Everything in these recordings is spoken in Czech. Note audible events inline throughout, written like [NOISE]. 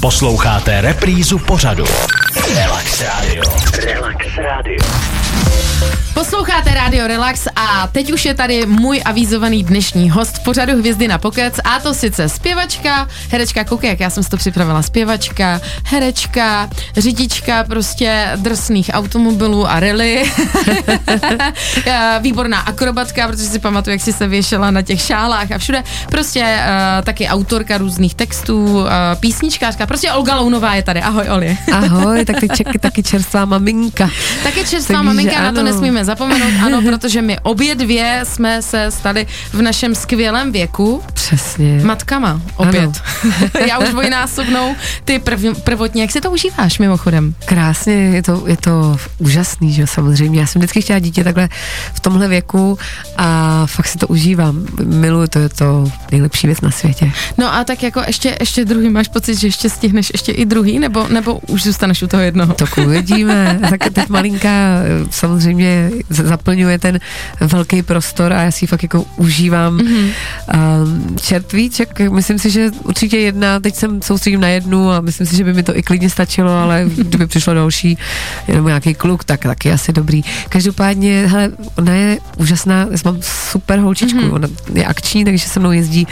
Posloucháte reprízu pořadu. Relax Radio. Relax. Posloucháte Radio Relax a teď už je tady můj avízovaný dnešní host v pořadu Hvězdy na pokec a to sice zpěvačka, herečka, koukej, jak já jsem si to připravila, zpěvačka, herečka, řidička prostě drsných automobilů a rally, [LAUGHS] výborná akrobatka, protože si pamatuju, jak si se věšela na těch šálách a všude, prostě uh, taky autorka různých textů, uh, písničkářka, prostě Olga Lounová je tady, ahoj Oli. Ahoj, tak ty [LAUGHS] čeky, taky čerstvá maminka. Taky čerstvá Takže maminka, ano. na to nesmíme zapomenout, [LAUGHS] ano, protože my obě dvě jsme se stali v našem skvělém věku. Přesně. Matkama, opět. [LAUGHS] Já už dvojnásobnou, ty prv, prvotně, jak si to užíváš mimochodem? Krásně, je to, je to úžasný, že samozřejmě. Já jsem vždycky chtěla dítě takhle v tomhle věku a fakt si to užívám. Miluju to, je to nejlepší věc na světě. No a tak jako ještě, ještě druhý, máš pocit, že ještě stihneš ještě i druhý, nebo, nebo už zůstaneš u toho jednoho? Tak uvidíme. [LAUGHS] tak teď malinká samozřejmě zaplňuje ten velký prostor a já si fakt jako užívám. Mm-hmm. Um, čertvíček, myslím si, že určitě jedna, teď jsem soustředím na jednu a myslím si, že by mi to i klidně stačilo, ale [LAUGHS] kdyby přišlo další, jenom nějaký kluk, tak taky asi dobrý. Každopádně, hele, ona je úžasná, já mám super holčičku, mm-hmm. ona je akční, takže se mnou jezdí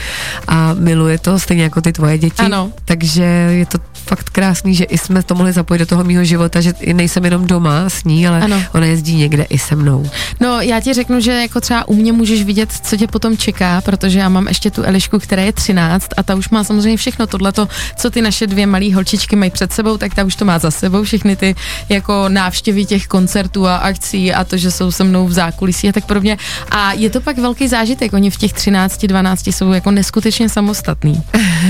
a miluje to, stejně jako ty tvoje děti. Ano. Takže je to fakt krásný, že i jsme to mohli zapojit do toho mého života, že nejsem jenom doma s ní, ale ano. ona jezdí někde i se mnou. No, já ti řeknu, že jako třeba u mě můžeš vidět, co tě potom čeká, protože já mám ještě tu Elišku, která je 13 a ta už má samozřejmě všechno tohleto, co ty naše dvě malé holčičky mají před sebou, tak ta už to má za sebou, všechny ty jako návštěvy těch koncertů a akcí a to, že jsou se mnou v zákulisí a tak podobně. A je to pak velký zážitek, oni v těch 13, 12 jsou jako neskutečně samostatní.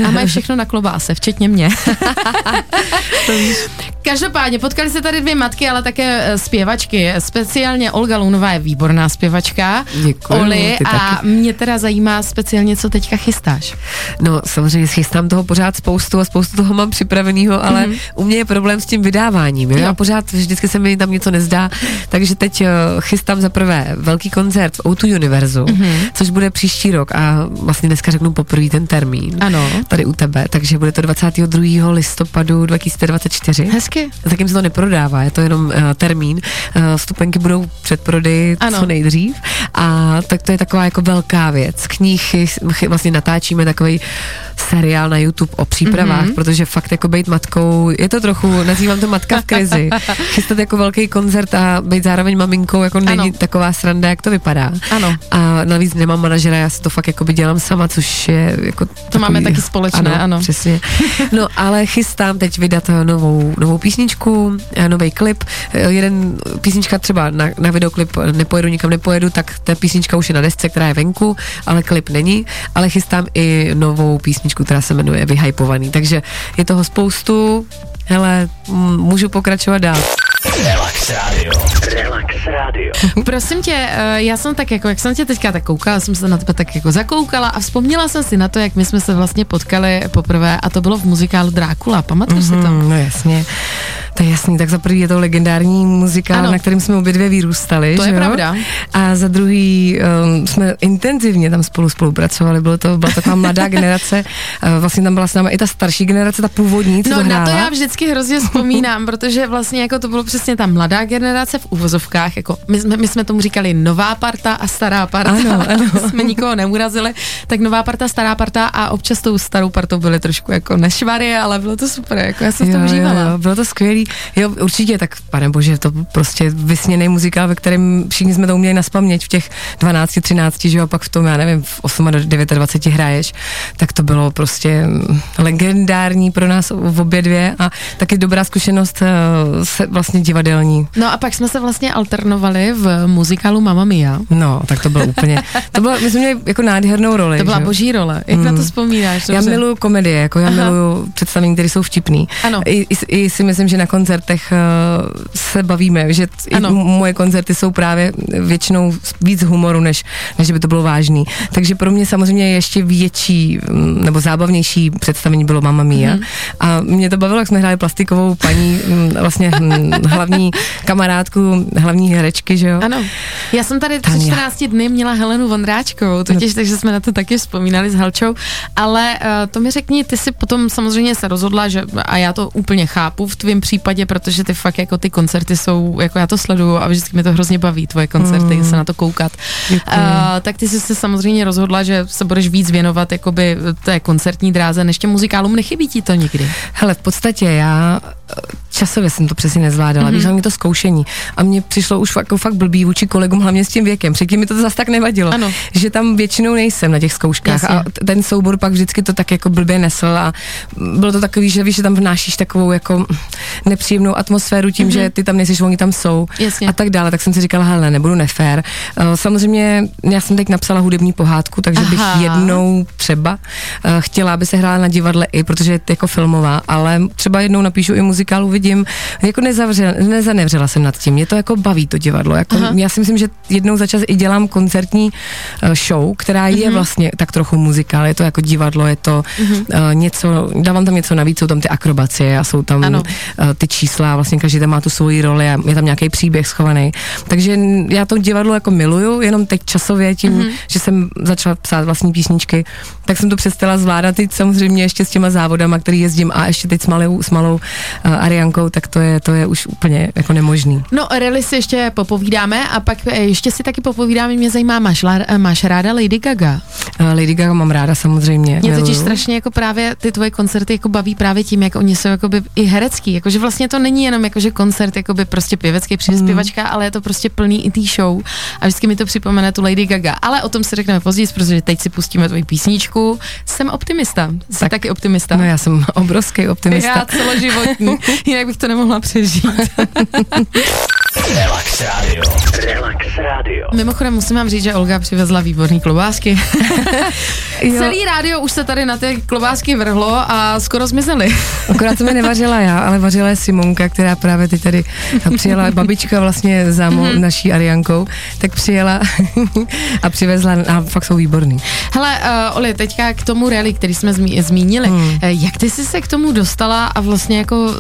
A mají všechno na klobáse, včetně mě. [LAUGHS] Vamos. [LAUGHS] Každopádně potkali se tady dvě matky, ale také eh, zpěvačky. Speciálně Olga Lunová je výborná zpěvačka. Děkuji. Oli, a taky. mě teda zajímá speciálně, co teďka chystáš. No, samozřejmě chystám toho pořád spoustu a spoustu toho mám připraveného, ale mm-hmm. u mě je problém s tím vydáváním. Jo? Já pořád vždycky se mi tam něco nezdá, takže teď uh, chystám za prvé velký koncert v O2 Univerzu, mm-hmm. což bude příští rok a vlastně dneska řeknu poprvé ten termín. Ano. Tady u tebe, takže bude to 22. listopadu 2024. Hezky. Zatím se to neprodává, je to jenom uh, termín. Uh, vstupenky budou předprodej ano. co nejdřív a tak to je taková jako velká věc. Knih vlastně natáčíme takový seriál na YouTube o přípravách, mm-hmm. protože fakt jako být matkou, je to trochu, nazývám to matka v krizi. [LAUGHS] Chystat jako velký koncert a být zároveň maminkou, jako ano. není taková sranda, jak to vypadá. Ano. A navíc nemám manažera, já si to fakt jako by dělám sama, což je jako To takový, máme taky společné, ano. ano. Přesně. No ale chystám teď vydat novou, novou písničku, nový klip. Jeden písnička třeba na, na videoklip nepojedu, nikam nepojedu, tak ta písnička už je na desce, která je venku, ale klip není, ale chystám i novou písničku, která se jmenuje Vyhypovaný, takže je toho spoustu, hele, můžu pokračovat dál. Relax Radio. Relax Radio. Prosím tě, eh, já jsem tak jako, jak jsem tě teďka tak koukala, jsem se na tebe tak jako zakoukala a vzpomněla jsem si na to, jak my jsme se vlastně potkali poprvé a to bylo v muzikálu Drákula, pamatuješ mm-hmm, si to? Mhm, no jasně. To je jasný, tak za prvý je to legendární muzikál, ano. na kterým jsme obě dvě vyrůstali. To je jo? pravda. A za druhý um, jsme intenzivně tam spolu spolupracovali, bylo to, byla taková mladá generace, vlastně tam byla s námi i ta starší generace, ta původní, co No to na to já vždycky hrozně vzpomínám, [LAUGHS] protože vlastně jako to bylo přesně ta mladá generace v uvozovkách, jako my jsme, my jsme tomu říkali nová parta a stará parta, ano, [LAUGHS] ano. jsme nikoho neurazili, tak nová parta, stará parta a občas tou starou partou byly trošku jako nešvary, ale bylo to super, jako já jsem jo, to užívala. Jo, bylo to Jo, určitě, tak pane bože, to prostě vysněný muzikál, ve kterém všichni jsme to uměli naspamět v těch 12, 13, že jo, pak v tom, já nevím, v 8 do 29 hraješ, tak to bylo prostě legendární pro nás v obě dvě a taky dobrá zkušenost eh, se vlastně divadelní. No a pak jsme se vlastně alternovali v muzikálu Mamma Mia. No, tak to bylo úplně, to bylo, my jsme měli jako nádhernou roli. To byla že? boží role. Jak mm. na to vzpomínáš? Já miluju komedie, jako já Aha. miluju představení, které jsou vtipný. Ano. I, i, I, si myslím, že nakonec koncertech uh, se bavíme, že Ano. moje koncerty jsou právě většinou víc humoru, než, než by to bylo vážný. Takže pro mě samozřejmě ještě větší mm, nebo zábavnější představení bylo Mamma Mia. Mhm. A mě to bavilo, jak jsme hráli plastikovou paní, mm, vlastně hm, hlavní kamarádku, hlavní herečky, že jo? Ano. Já jsem tady před Tania. 14 dny měla Helenu Vondráčkovou, totiž, takže jsme na to taky vzpomínali s Halčou, ale uh, to mi řekni, ty si potom samozřejmě se rozhodla, že, a já to úplně chápu v tvém případě, protože ty fakt jako ty koncerty jsou, jako já to sleduju a vždycky mě to hrozně baví, tvoje koncerty, mm. se na to koukat. Děkuji. Uh, tak ty jsi se samozřejmě rozhodla, že se budeš víc věnovat jakoby té koncertní dráze, než těm muzikálům. Nechybí ti to nikdy? Hele, v podstatě já časově jsem to přesně nezvládala, mm-hmm. víš, mě to zkoušení a mně přišlo už fakt, jako fakt blbý vůči kolegům, hlavně s tím věkem, předtím mi to zase tak nevadilo, Ano. že tam většinou nejsem na těch zkouškách Jasně. a ten soubor pak vždycky to tak jako blbě nesl a bylo to takový, že víš, že tam vnášíš takovou jako nepříjemnou atmosféru tím, mm-hmm. že ty tam nejsi, oni tam jsou Jasně. a tak dále, tak jsem si říkala, hele, nebudu nefér. Eh, Samozřejmě já jsem teď napsala hudební pohádku, takže bych Aha. jednou třeba eh, chtěla, aby se hrála na divadle i, protože je jako filmová, ale třeba jednou napíšu i muzikál, uvidím. Jako nezavřela, nezanevřela jsem nad tím, mě to jako baví to divadlo. Jako, Aha. já si myslím, že jednou za čas i dělám koncertní eh, show, která je Mhm. vlastně tak trochu muzikál, je to jako divadlo, je to eh, něco, dávám tam něco navíc, jsou tam ty akrobacie a jsou tam Ano. eh, ty čísla, vlastně každý tam má tu svoji roli a je tam nějaký příběh schovaný. Takže já to divadlo jako miluju, jenom teď časově tím, Mhm. mm-hmm. že jsem začala psát vlastní písničky, tak jsem to přestala zvládat teď samozřejmě ještě s těma závodama, který jezdím a ještě teď s malou, s malou uh, Ariankou, tak to je, to je už úplně jako nemožný. No, rally si ještě popovídáme a pak eh, ještě si taky popovídáme, mě zajímá, máš, lá- máš ráda Lady Gaga? Lady Gaga mám ráda samozřejmě. Mě totiž strašně jako právě ty tvoje koncerty jako baví právě tím, jak oni jsou jakoby i herecký, jakože vlastně to není jenom jakože koncert, jakoby prostě pěvecký, přijde Mm. ale je to prostě plný i tý show a vždycky mi to připomene tu Lady Gaga, ale o tom si řekneme později, protože teď si pustíme tvoji písničku. Jsem optimista, jsi tak, taky optimista. No já jsem obrovský optimista. [LAUGHS] Já celoživotní, [LAUGHS] jinak bych to nemohla přežít. Relax Radio. Relax Radio. Mimochodem musím vám říct, že Olga přivezla výborný klobásky. [LAUGHS] Jo. Celý rádio už se tady na ty klobásky vrhlo a skoro zmizely. Akorát jsem je nevařila já, ale vařila je Simonka, která právě teď tady přijela, babička vlastně za mou, Mhm. naší Ariankou, tak přijela a přivezla a fakt jsou výborný. Hele, uh, Oli, teďka k tomu rally, který jsme zmí, zmínili. Hmm. Uh, jak ty jsi se k tomu dostala a vlastně jako,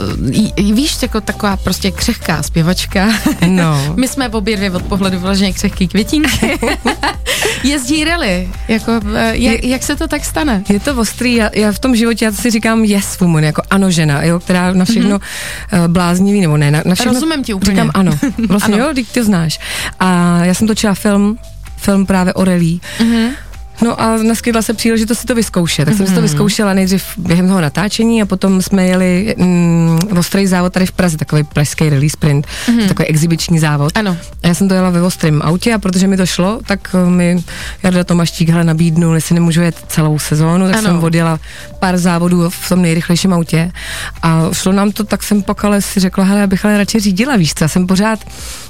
víš, jako taková prostě křehká zpěvačka. No. [LAUGHS] My jsme obě dvě od pohledu vyloženě křehký květinky. [LAUGHS] Jezdí rally. Jako, uh, jak, jak se to tak stane? Je to ostrý, já, já v tom životě, já si říkám yes woman, jako ano žena, jo, která na všechno mm-hmm. bláznivý, nebo ne, na, na všechno. Rozumím ti úplně. Říkám ano, [LAUGHS] vlastně Ano. jo, teď to znáš. A já jsem točila film, film právě o relí. Mm-hmm. No a naskytla se příležitost si to vyzkoušet. Tak jsem si to vyzkoušela nejdřív během toho natáčení a potom jsme jeli mm, ostrý závod tady v Praze, takový pražský release sprint, mm-hmm. takový exibiční závod. Ano. A já jsem to jela ve ostrém autě a protože mi to šlo, tak eh, mi Jarda Tomaštík hele, nabídnul, jestli nemůžu jet celou sezónu, tak Ano. jsem odjela pár závodů v tom nejrychlejším autě a šlo nám to, tak jsem pak ale si řekla, hele, já bych ale radši řídila, víš co, já jsem pořád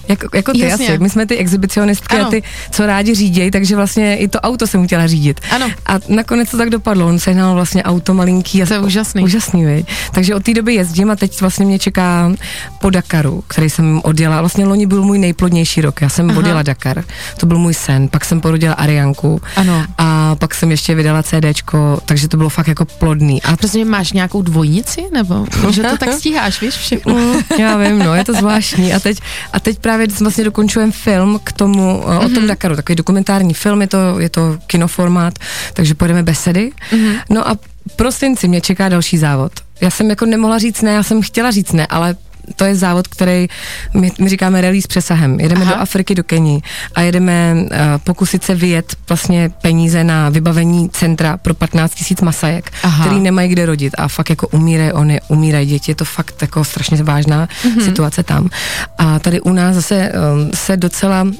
jako, jako ty Jasně. asi, my jsme ty exhibicionistky Ano. a ty, co rádi řídějí, takže vlastně i to auto jsem chtěla řídit. Ano. A nakonec to tak dopadlo, on sehnal vlastně auto malinký. A To je úžasný. Úžasný, viď? Takže od té doby jezdím a teď vlastně mě čeká po Dakaru, který jsem odjela. Vlastně loni byl můj nejplodnější rok. Já jsem Aha. odjela Dakar, to byl můj sen. Pak jsem porodila Arianku. Ano. A pak jsem ještě vydala CDčko, takže to bylo fakt jako plodný. A Prostě máš nějakou dvojnici, nebo že to tak stíháš, víš, všechno. Mm, já vím, no, je to zvláštní. A teď, a teď právě vlastně dokončujeme film k tomu, mm-hmm. o tom Dakaru, takový dokumentární film, je to, je to kinoformát, takže pojedeme besedy. Mm-hmm. No a prosinci mě čeká další závod. Já jsem jako nemohla říct ne, já jsem chtěla říct ne, ale to je závod, který my, my říkáme rally s přesahem. Jedeme Aha. Do Afriky, do Keni a jedeme uh, pokusit se vyjet vlastně peníze na vybavení centra pro 15 tisíc masajek, Aha. který nemají kde rodit a fakt jako umírají oni, umírají děti, je to fakt jako strašně vážná Mhm. mm-hmm. situace tam. A tady u nás zase um, se docela uh,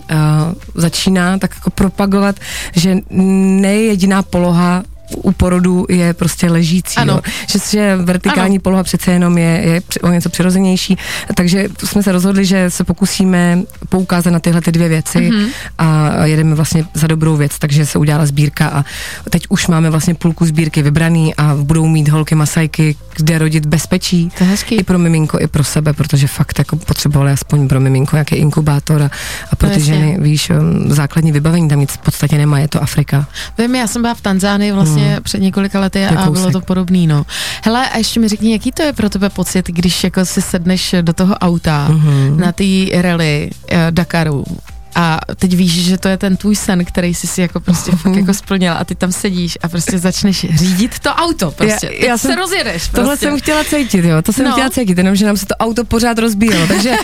začíná tak jako propagovat, že nejediná poloha u porodu je prostě ležící. Ano. Jo. Že, že vertikální Ano. poloha přece jenom je, je o něco přirozenější, takže jsme se rozhodli, že se pokusíme poukázat na tyhle ty dvě věci Mhm. mm-hmm. a jedeme vlastně za dobrou věc, takže se udělala sbírka a teď už máme vlastně půlku sbírky vybraný a budou mít holky masajky, kde rodit bezpečí. To je hezký. I pro miminko, i pro sebe, protože fakt jako potřebovali aspoň pro miminko nějaký inkubátor a, a pro ty jasně. ženy, víš, um, základní vybavení tam nic v podstatě nemá, je to Afrika. Vím, já jsem byla v Tanzánii vlastně hmm. před několika lety je a bylo to podobný, no. Hele, a ještě mi řekni, jaký to je pro tebe pocit, když jako si sedneš do toho auta mm-hmm. na té rally eh, Dakaru a teď víš, že to je ten tvůj sen, který jsi si jako prostě Mhm. fakt jako splnila a ty tam sedíš a prostě začneš řídit to auto prostě. Já- já se jsem- rozjedeš Tohle prostě. jsem chtěla cítit, jo, to jsem No. chtěla cítit, jenomže nám se to auto pořád rozbíjelo, takže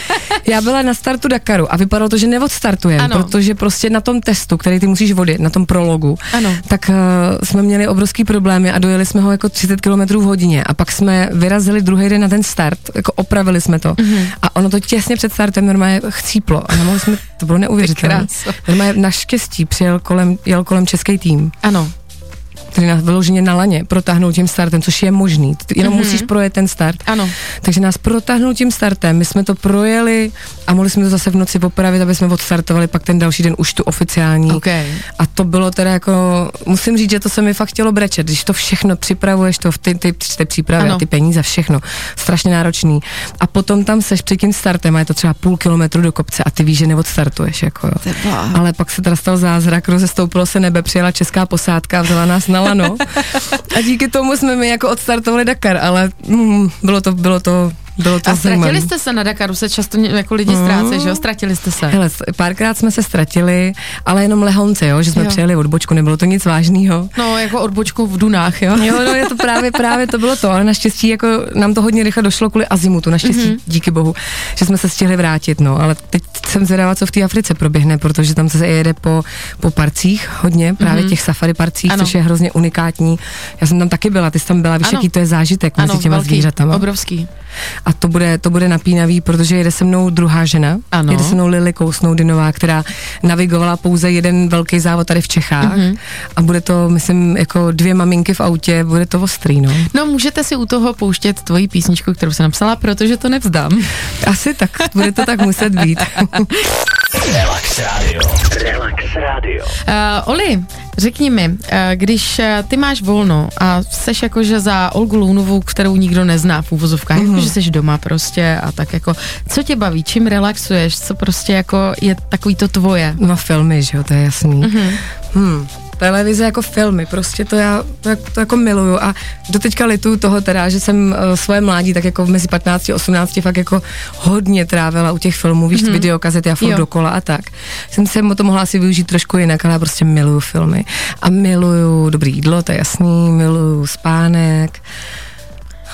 já byla na startu Dakaru a vypadalo to, že neodstartujeme, protože prostě na tom testu, který ty musíš vodit, na tom prologu, Ano. tak uh, jsme měli obrovský problémy a dojeli jsme ho jako 30 km v hodině a pak jsme vyrazili druhý den na ten start, jako opravili jsme to Mhm. mm-hmm. a ono to těsně před startem normálně chcíplo a nemohli jsme, to bylo neuvěřitelné. Normálně naštěstí přijel kolem, jel kolem český tým, Ano. Který nás vyloženě na laně protáhnul tím startem, což je možný. Jenom mm-hmm. musíš projet ten start. Ano. Takže nás protáhnul tím startem, my jsme to projeli a mohli jsme to zase v noci popravit, aby jsme odstartovali pak ten další den už tu oficiální. OK. A to bylo teda jako, musím říct, že to se mi fakt chtělo brečet, když to všechno připravuješ, to v ty, ty, ty přípravy Ano. a ty peníze, všechno, strašně náročný. A potom tam seš před tím startem a je to třeba půl kilometru do kopce a ty víš, že neodstartuješ. Jako, jo. Ale pak se teda stal zázrak, rozestoupilo se nebe, přijela česká posádka a vzala nás na lano. [LAUGHS] A díky tomu jsme my jako odstartovali Dakar, ale mm, bylo to, bylo to, bylo to A ztratili jste se na Dakaru, se často jako lidi ztrácejí, že jo? Ztratili jste se. Hele, párkrát jsme se ztratili, ale jenom lehonce, jo, že jsme Jo. přijeli odbočku, nebylo to nic vážného. No, jako odbočku v Dunách, jo? Jo, no, je to právě, právě to bylo to, ale naštěstí jako nám to hodně rychle došlo kvůli azimutu, naštěstí, Mhm. mm-hmm. díky bohu, že jsme se stihli vrátit, no, ale teď jsem zvědavá, co v té Africe proběhne, protože tam se jede po, po parcích hodně, právě mm-hmm. těch safari parcích. Ano. což je hrozně unikátní. Já jsem tam taky byla, ty jsi tam byla, víš, Ano. jaký to je zážitek mezi těma velký, zvířatama. obrovský. A to bude, to bude napínavý, protože jede se mnou druhá žena. Ano. Jede se mnou Lily Kousnoudinová, která navigovala pouze jeden velký závod tady v Čechách. Mhm. Mm-hmm. A bude to, myslím, jako dvě maminky v autě, bude to ostrý, no. No, můžete si u toho pouštět tvoji písničku, kterou jsem napsala, protože to nevzdám. Asi tak, bude to tak muset být. [LAUGHS] Relax Radio. Relax Radio. Uh, Oli, řekni mi, uh, když uh, ty máš volno a seš jakože za Olgu Lounovou, kterou nikdo nezná v úvozovkách, mm-hmm. jakože seš doma prostě a tak jako, co tě baví, čím relaxuješ, co prostě jako je takový to tvoje? No filmy, že jo, to je jasný. Mm-hmm. Hmm. Televize jako filmy, prostě to já to, to jako miluju a doteďka lituju toho teda, že jsem uh, svoje mládí tak jako mezi 15 a 18 fakt jako hodně trávila u těch filmů, víš, mm-hmm. videokazety a furt Jo. dokola a tak. Jsem se to mohla asi využít trošku jinak, ale já prostě miluju filmy a miluju dobrý jídlo, to je jasný, miluju spánek,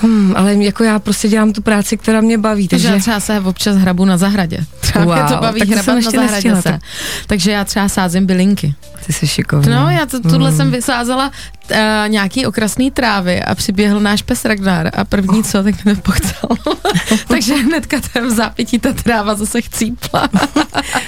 Hmm, ale jako já prostě dělám tu práci, která mě baví, Takže takže... já třeba se občas hrabu na zahradě. Třeba wow, mě to baví tak hrabat na zahradě nestihla, se. tak- Takže já třeba sázím bylinky. Ty jsi šikovná. No, já to, tuhle jsem vysázela uh, nějaký okrasný trávy a přiběhl náš pes Ragnar a první co, tak mě pochcel. [LAUGHS] Takže hnedka tam v zápětí ta tráva zase chcípla. [LAUGHS]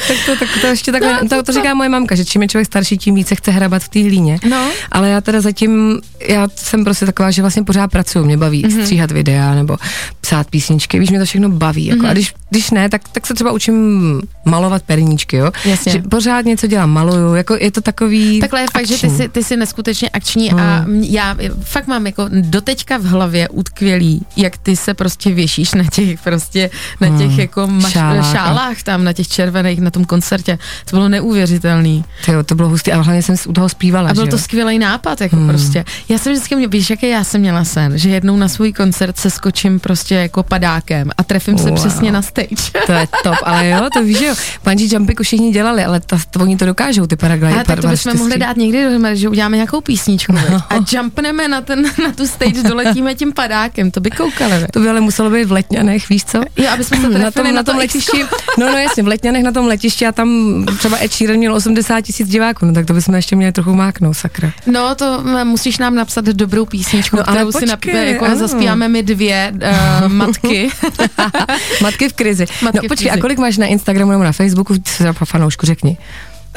Tak to, tak to ještě takhle, to, to říká moje mamka, že čím je člověk starší, tím více chce hrabat v té hlíně. No. Ale já teda zatím, já jsem prostě taková, že vlastně pořád pracuju, mě baví Mhm. mm-hmm. stříhat videa nebo psát písničky, víš, mě to všechno baví. Jako, Mhm. mm-hmm. A když, když ne, tak, tak se třeba učím malovat perníčky, jo. Jasně. Že pořád něco dělám, maluju, jako je to takový Takhle je fakt, že ty akční. jsi, ty jsi neskutečně akční hmm. a m- já fakt mám jako doteďka v hlavě utkvělý, jak ty se prostě věšíš na těch prostě, na těch Hmm. jako maš, Šálách. šálách tam, na těch červených, na tom koncertě. To bylo neuvěřitelný. Tyjo, to bylo hustý, a hlavně jsem u toho zpívala, A byl že to jo. skvělý nápad, jako hmm. prostě. Já jsem vždycky měla, víš, jaký já jsem měla sen, že jednou na svůj koncert se skočím prostě jako padákem a trefím se Wow. přesně na stage. [LAUGHS] To je top, ale jo, to víš, že jo. Bungee jumpy už všichni dělali, ale ta, to, oni to dokážou, ty paragliding. A tak to bychom mohli dát někdy dohromady, že uděláme nějakou písničku no. a jumpneme na, ten, na tu stage, doletíme tím padákem, to by koukali. To by ale muselo být v Letňanech, víš co? Jo, aby jsme se [CLEARS THROAT] trefili na tom, na na to tom letišti, no, no jasně, v Letňanech na tom letišti a tam třeba Ed Sheeran měl 80 tisíc diváků, no tak to bychom ještě měli trochu máknout, sakra. No, to musíš nám napsat dobrou písničku, no, kterou si počkej, napíme, jako ano. zaspíváme my dvě uh, [LAUGHS] matky. Matky v krizi. Matky no počkej, a kolik máš na Instagramu nebo na Facebooku, fanoušku řekni.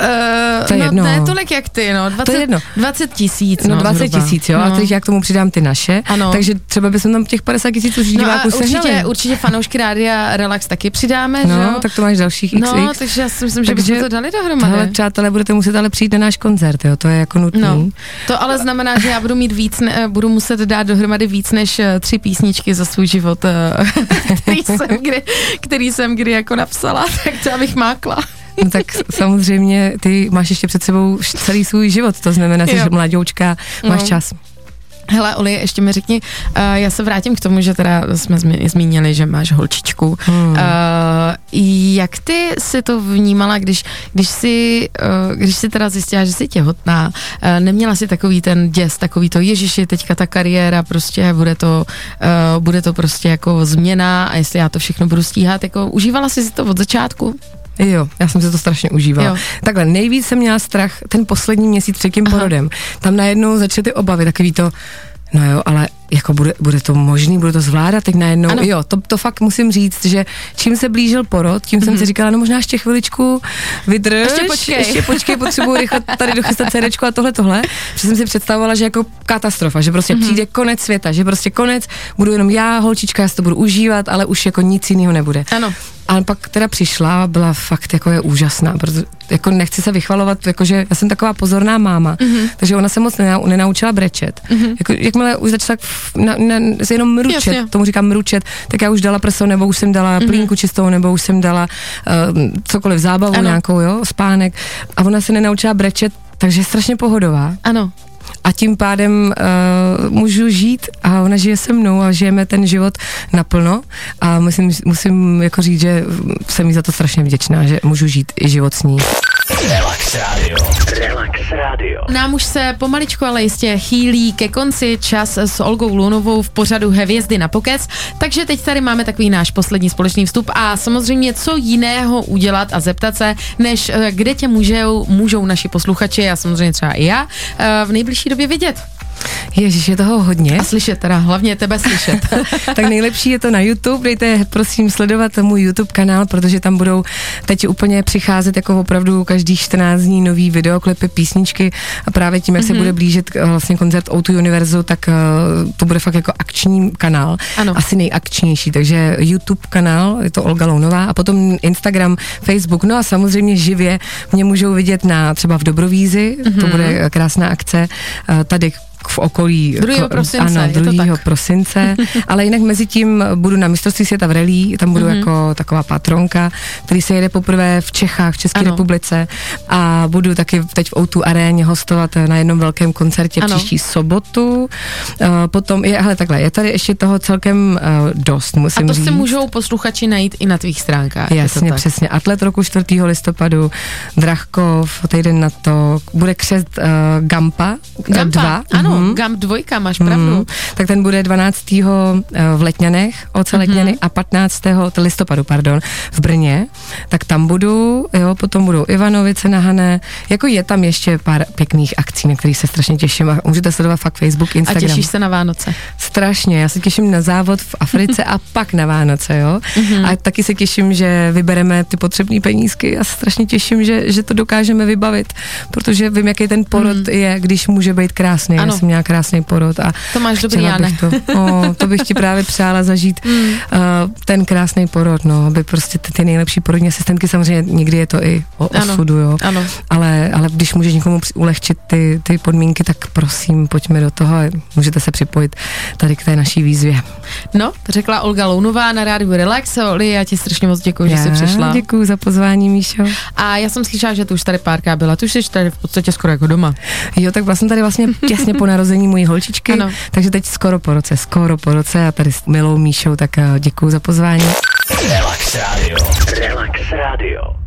Uh, To je no, jedno. ne tolik jak ty, no. 20, To je jedno. 20 tisíc, No, no, 20 zhruba. tisíc, jo, no. a teď já k tomu přidám ty naše, Ano. takže třeba bychom tam těch 50 tisíc už No diváků určitě, sehnali. určitě fanoušky rádia Relax taky přidáme, že jo? No, tak to máš dalších XX. No, takže já si myslím, že Takže bychom to dali dohromady. Hele, přátelé, budete muset ale přijít na náš koncert, jo, to je jako nutný. No, to ale znamená, že já budu mít víc, ne, budu muset dát dohromady víc než eh, tři písničky za svůj život, eh, [LAUGHS] který jsem kdy, který jsem kdy jako napsala, [LAUGHS] tak to abych mákla. No tak samozřejmě ty máš ještě před sebou celý svůj život, to znamená, že jsi mladoučka, máš No. čas. Hele, Oli, ještě mi řekni, uh, já se vrátím k tomu, že teda jsme zmínili, že máš holčičku. Hmm. Uh, jak ty si to vnímala, když, když si, uh, když si teda zjistila, že jsi těhotná, uh, neměla si takový ten děs, takový to, ježiši, teďka ta kariéra, prostě bude to, uh, bude to prostě jako změna a jestli já to všechno budu stíhat, jako užívala jsi si to od začátku? Jo, já jsem se to strašně užívala. Jo. Takhle, nejvíc jsem měla strach ten poslední měsíc před tím Aha. porodem. Tam najednou začaly ty obavy, takový to, no jo, ale jako bude, bude to možný, bude to zvládat, teď najednou, Ano. jo, to, to fakt musím říct, že čím se blížil porod, tím jsem si říkala, no možná ještě chviličku vydrž, Mhm. Ještě počkej. ještě počkej, potřebuji rychle tady dochystat CDčko a tohle, tohle, že jsem si představovala, že jako katastrofa, že prostě Mhm. přijde konec světa, že prostě konec, budu jenom já, holčička, já si to budu užívat, ale už jako nic jiného nebude. Ano. Ale pak teda přišla a byla fakt jako je úžasná, protože jako nechci se vychvalovat, jakože já jsem taková pozorná máma, Mhm. mm-hmm. takže ona se moc nenau, nenaučila brečet. Mm-hmm. Jako, jakmile už začala na, na, se jenom mručet, Jasně. Tomu říkám mručet, tak já už dala prso, nebo už jsem dala mm-hmm. plínku čistou, nebo už jsem dala uh, cokoliv zábavu Ano. nějakou, jo, spánek. A ona se nenaučila brečet, takže je strašně pohodová Ano. a tím pádem uh, můžu žít a ona žije se mnou a žijeme ten život naplno a musím, musím jako říct, že jsem jí za to strašně vděčná, že můžu žít i život s ní. Relax Radio. Relax Radio. Nám už se pomaličku, ale jistě chýlí ke konci čas s Olgou Lunovou v pořadu Hvězdy na pokec, takže teď tady máme takový náš poslední společný vstup a samozřejmě co jiného udělat a zeptat se, než eh, kde tě můžou, můžou naši posluchači a samozřejmě třeba i já eh, v nejbližší době vidět Ježíš, je toho hodně. a slyšet teda, hlavně tebe slyšet. [LAUGHS] tak nejlepší je to na YouTube, dejte prosím sledovat můj YouTube kanál, protože tam budou teď úplně přicházet jako opravdu každý 14 dní nový videoklipy, písničky a právě tím, jak mm-hmm. se bude blížit eh, vlastně koncert O2 Univerzu, tak uh, to bude fakt jako akční kanál, Ano. asi nejakčnější, takže YouTube kanál, je to Olga Lounová a potom Instagram, Facebook, no a samozřejmě živě mě můžou vidět na třeba v Dobrovízi, mm-hmm. to bude eh, krásná akce, eh, tady v okolí 2. ko- prosince, ano, je to 2. tak. prosince, [LAUGHS] ale jinak mezi tím budu na mistrovství světa v relí, tam budu mm-hmm. jako taková patronka, který se jede poprvé v Čechách, v České Ano. republice a budu taky teď v O2 aréně hostovat na jednom velkém koncertě Ano. příští sobotu. Uh, potom je, hele, takhle, je tady ještě toho celkem uh, dost, A musím to říct. si můžou posluchači najít i na tvých stránkách. Jasně, přesně. Atlet roku 4. listopadu, Drachkov, týden na to, bude křest uh, Gampa, Gampa, 2. ano, Mhm. Gamp dvojka, máš pravdu. Mm, tak ten bude 12. eh, v Letňanech, oce Letňany, a 15. t- listopadu, pardon, v Brně. Tak tam budu, jo, potom budou Ivanovice na Hané. Jako je tam ještě pár pěkných akcí, na kterých se strašně těším a můžete sledovat fakt Facebook, A Instagram. těšíš se na Vánoce. Strašně, já se těším na závod v Africe a pak na Vánoce, jo. Mhm. A taky se těším, že vybereme ty potřebné penízky a strašně těším, že, že to dokážeme vybavit, protože vím, jaký ten porod je, když může být krásný. Mhm. Ano. Jsem měla krásný porod a To máš dobrý, chtěla já ne. bych to, o, to bych ti právě přála zažít [LAUGHS] Mm. uh, ten krásný porod, no, aby prostě ty, ty nejlepší porodní asistentky, samozřejmě někdy je to i o Ano. osudu, jo. Ano. Ale, ale když můžeš někomu ulehčit ty, ty podmínky, tak prosím, pojďme do toho a můžete se připojit tady k té naší výzvě. No, řekla Olga Lounová na rádiu Relax. Oli, já ti strašně moc děkuji, že jsi přišla. Děkuji za pozvání, Míšo. A já jsem slyšela, že tu už tady párkrát byla. Tu už jsi tady v podstatě skoro jako doma. Jo, tak vlastně tady vlastně těsně po narození mojí holčičky, Ano. takže teď skoro po roce, skoro po roce a tady s milou Míšou, tak děkuji za pozvání. Relax Radio. Relax Radio.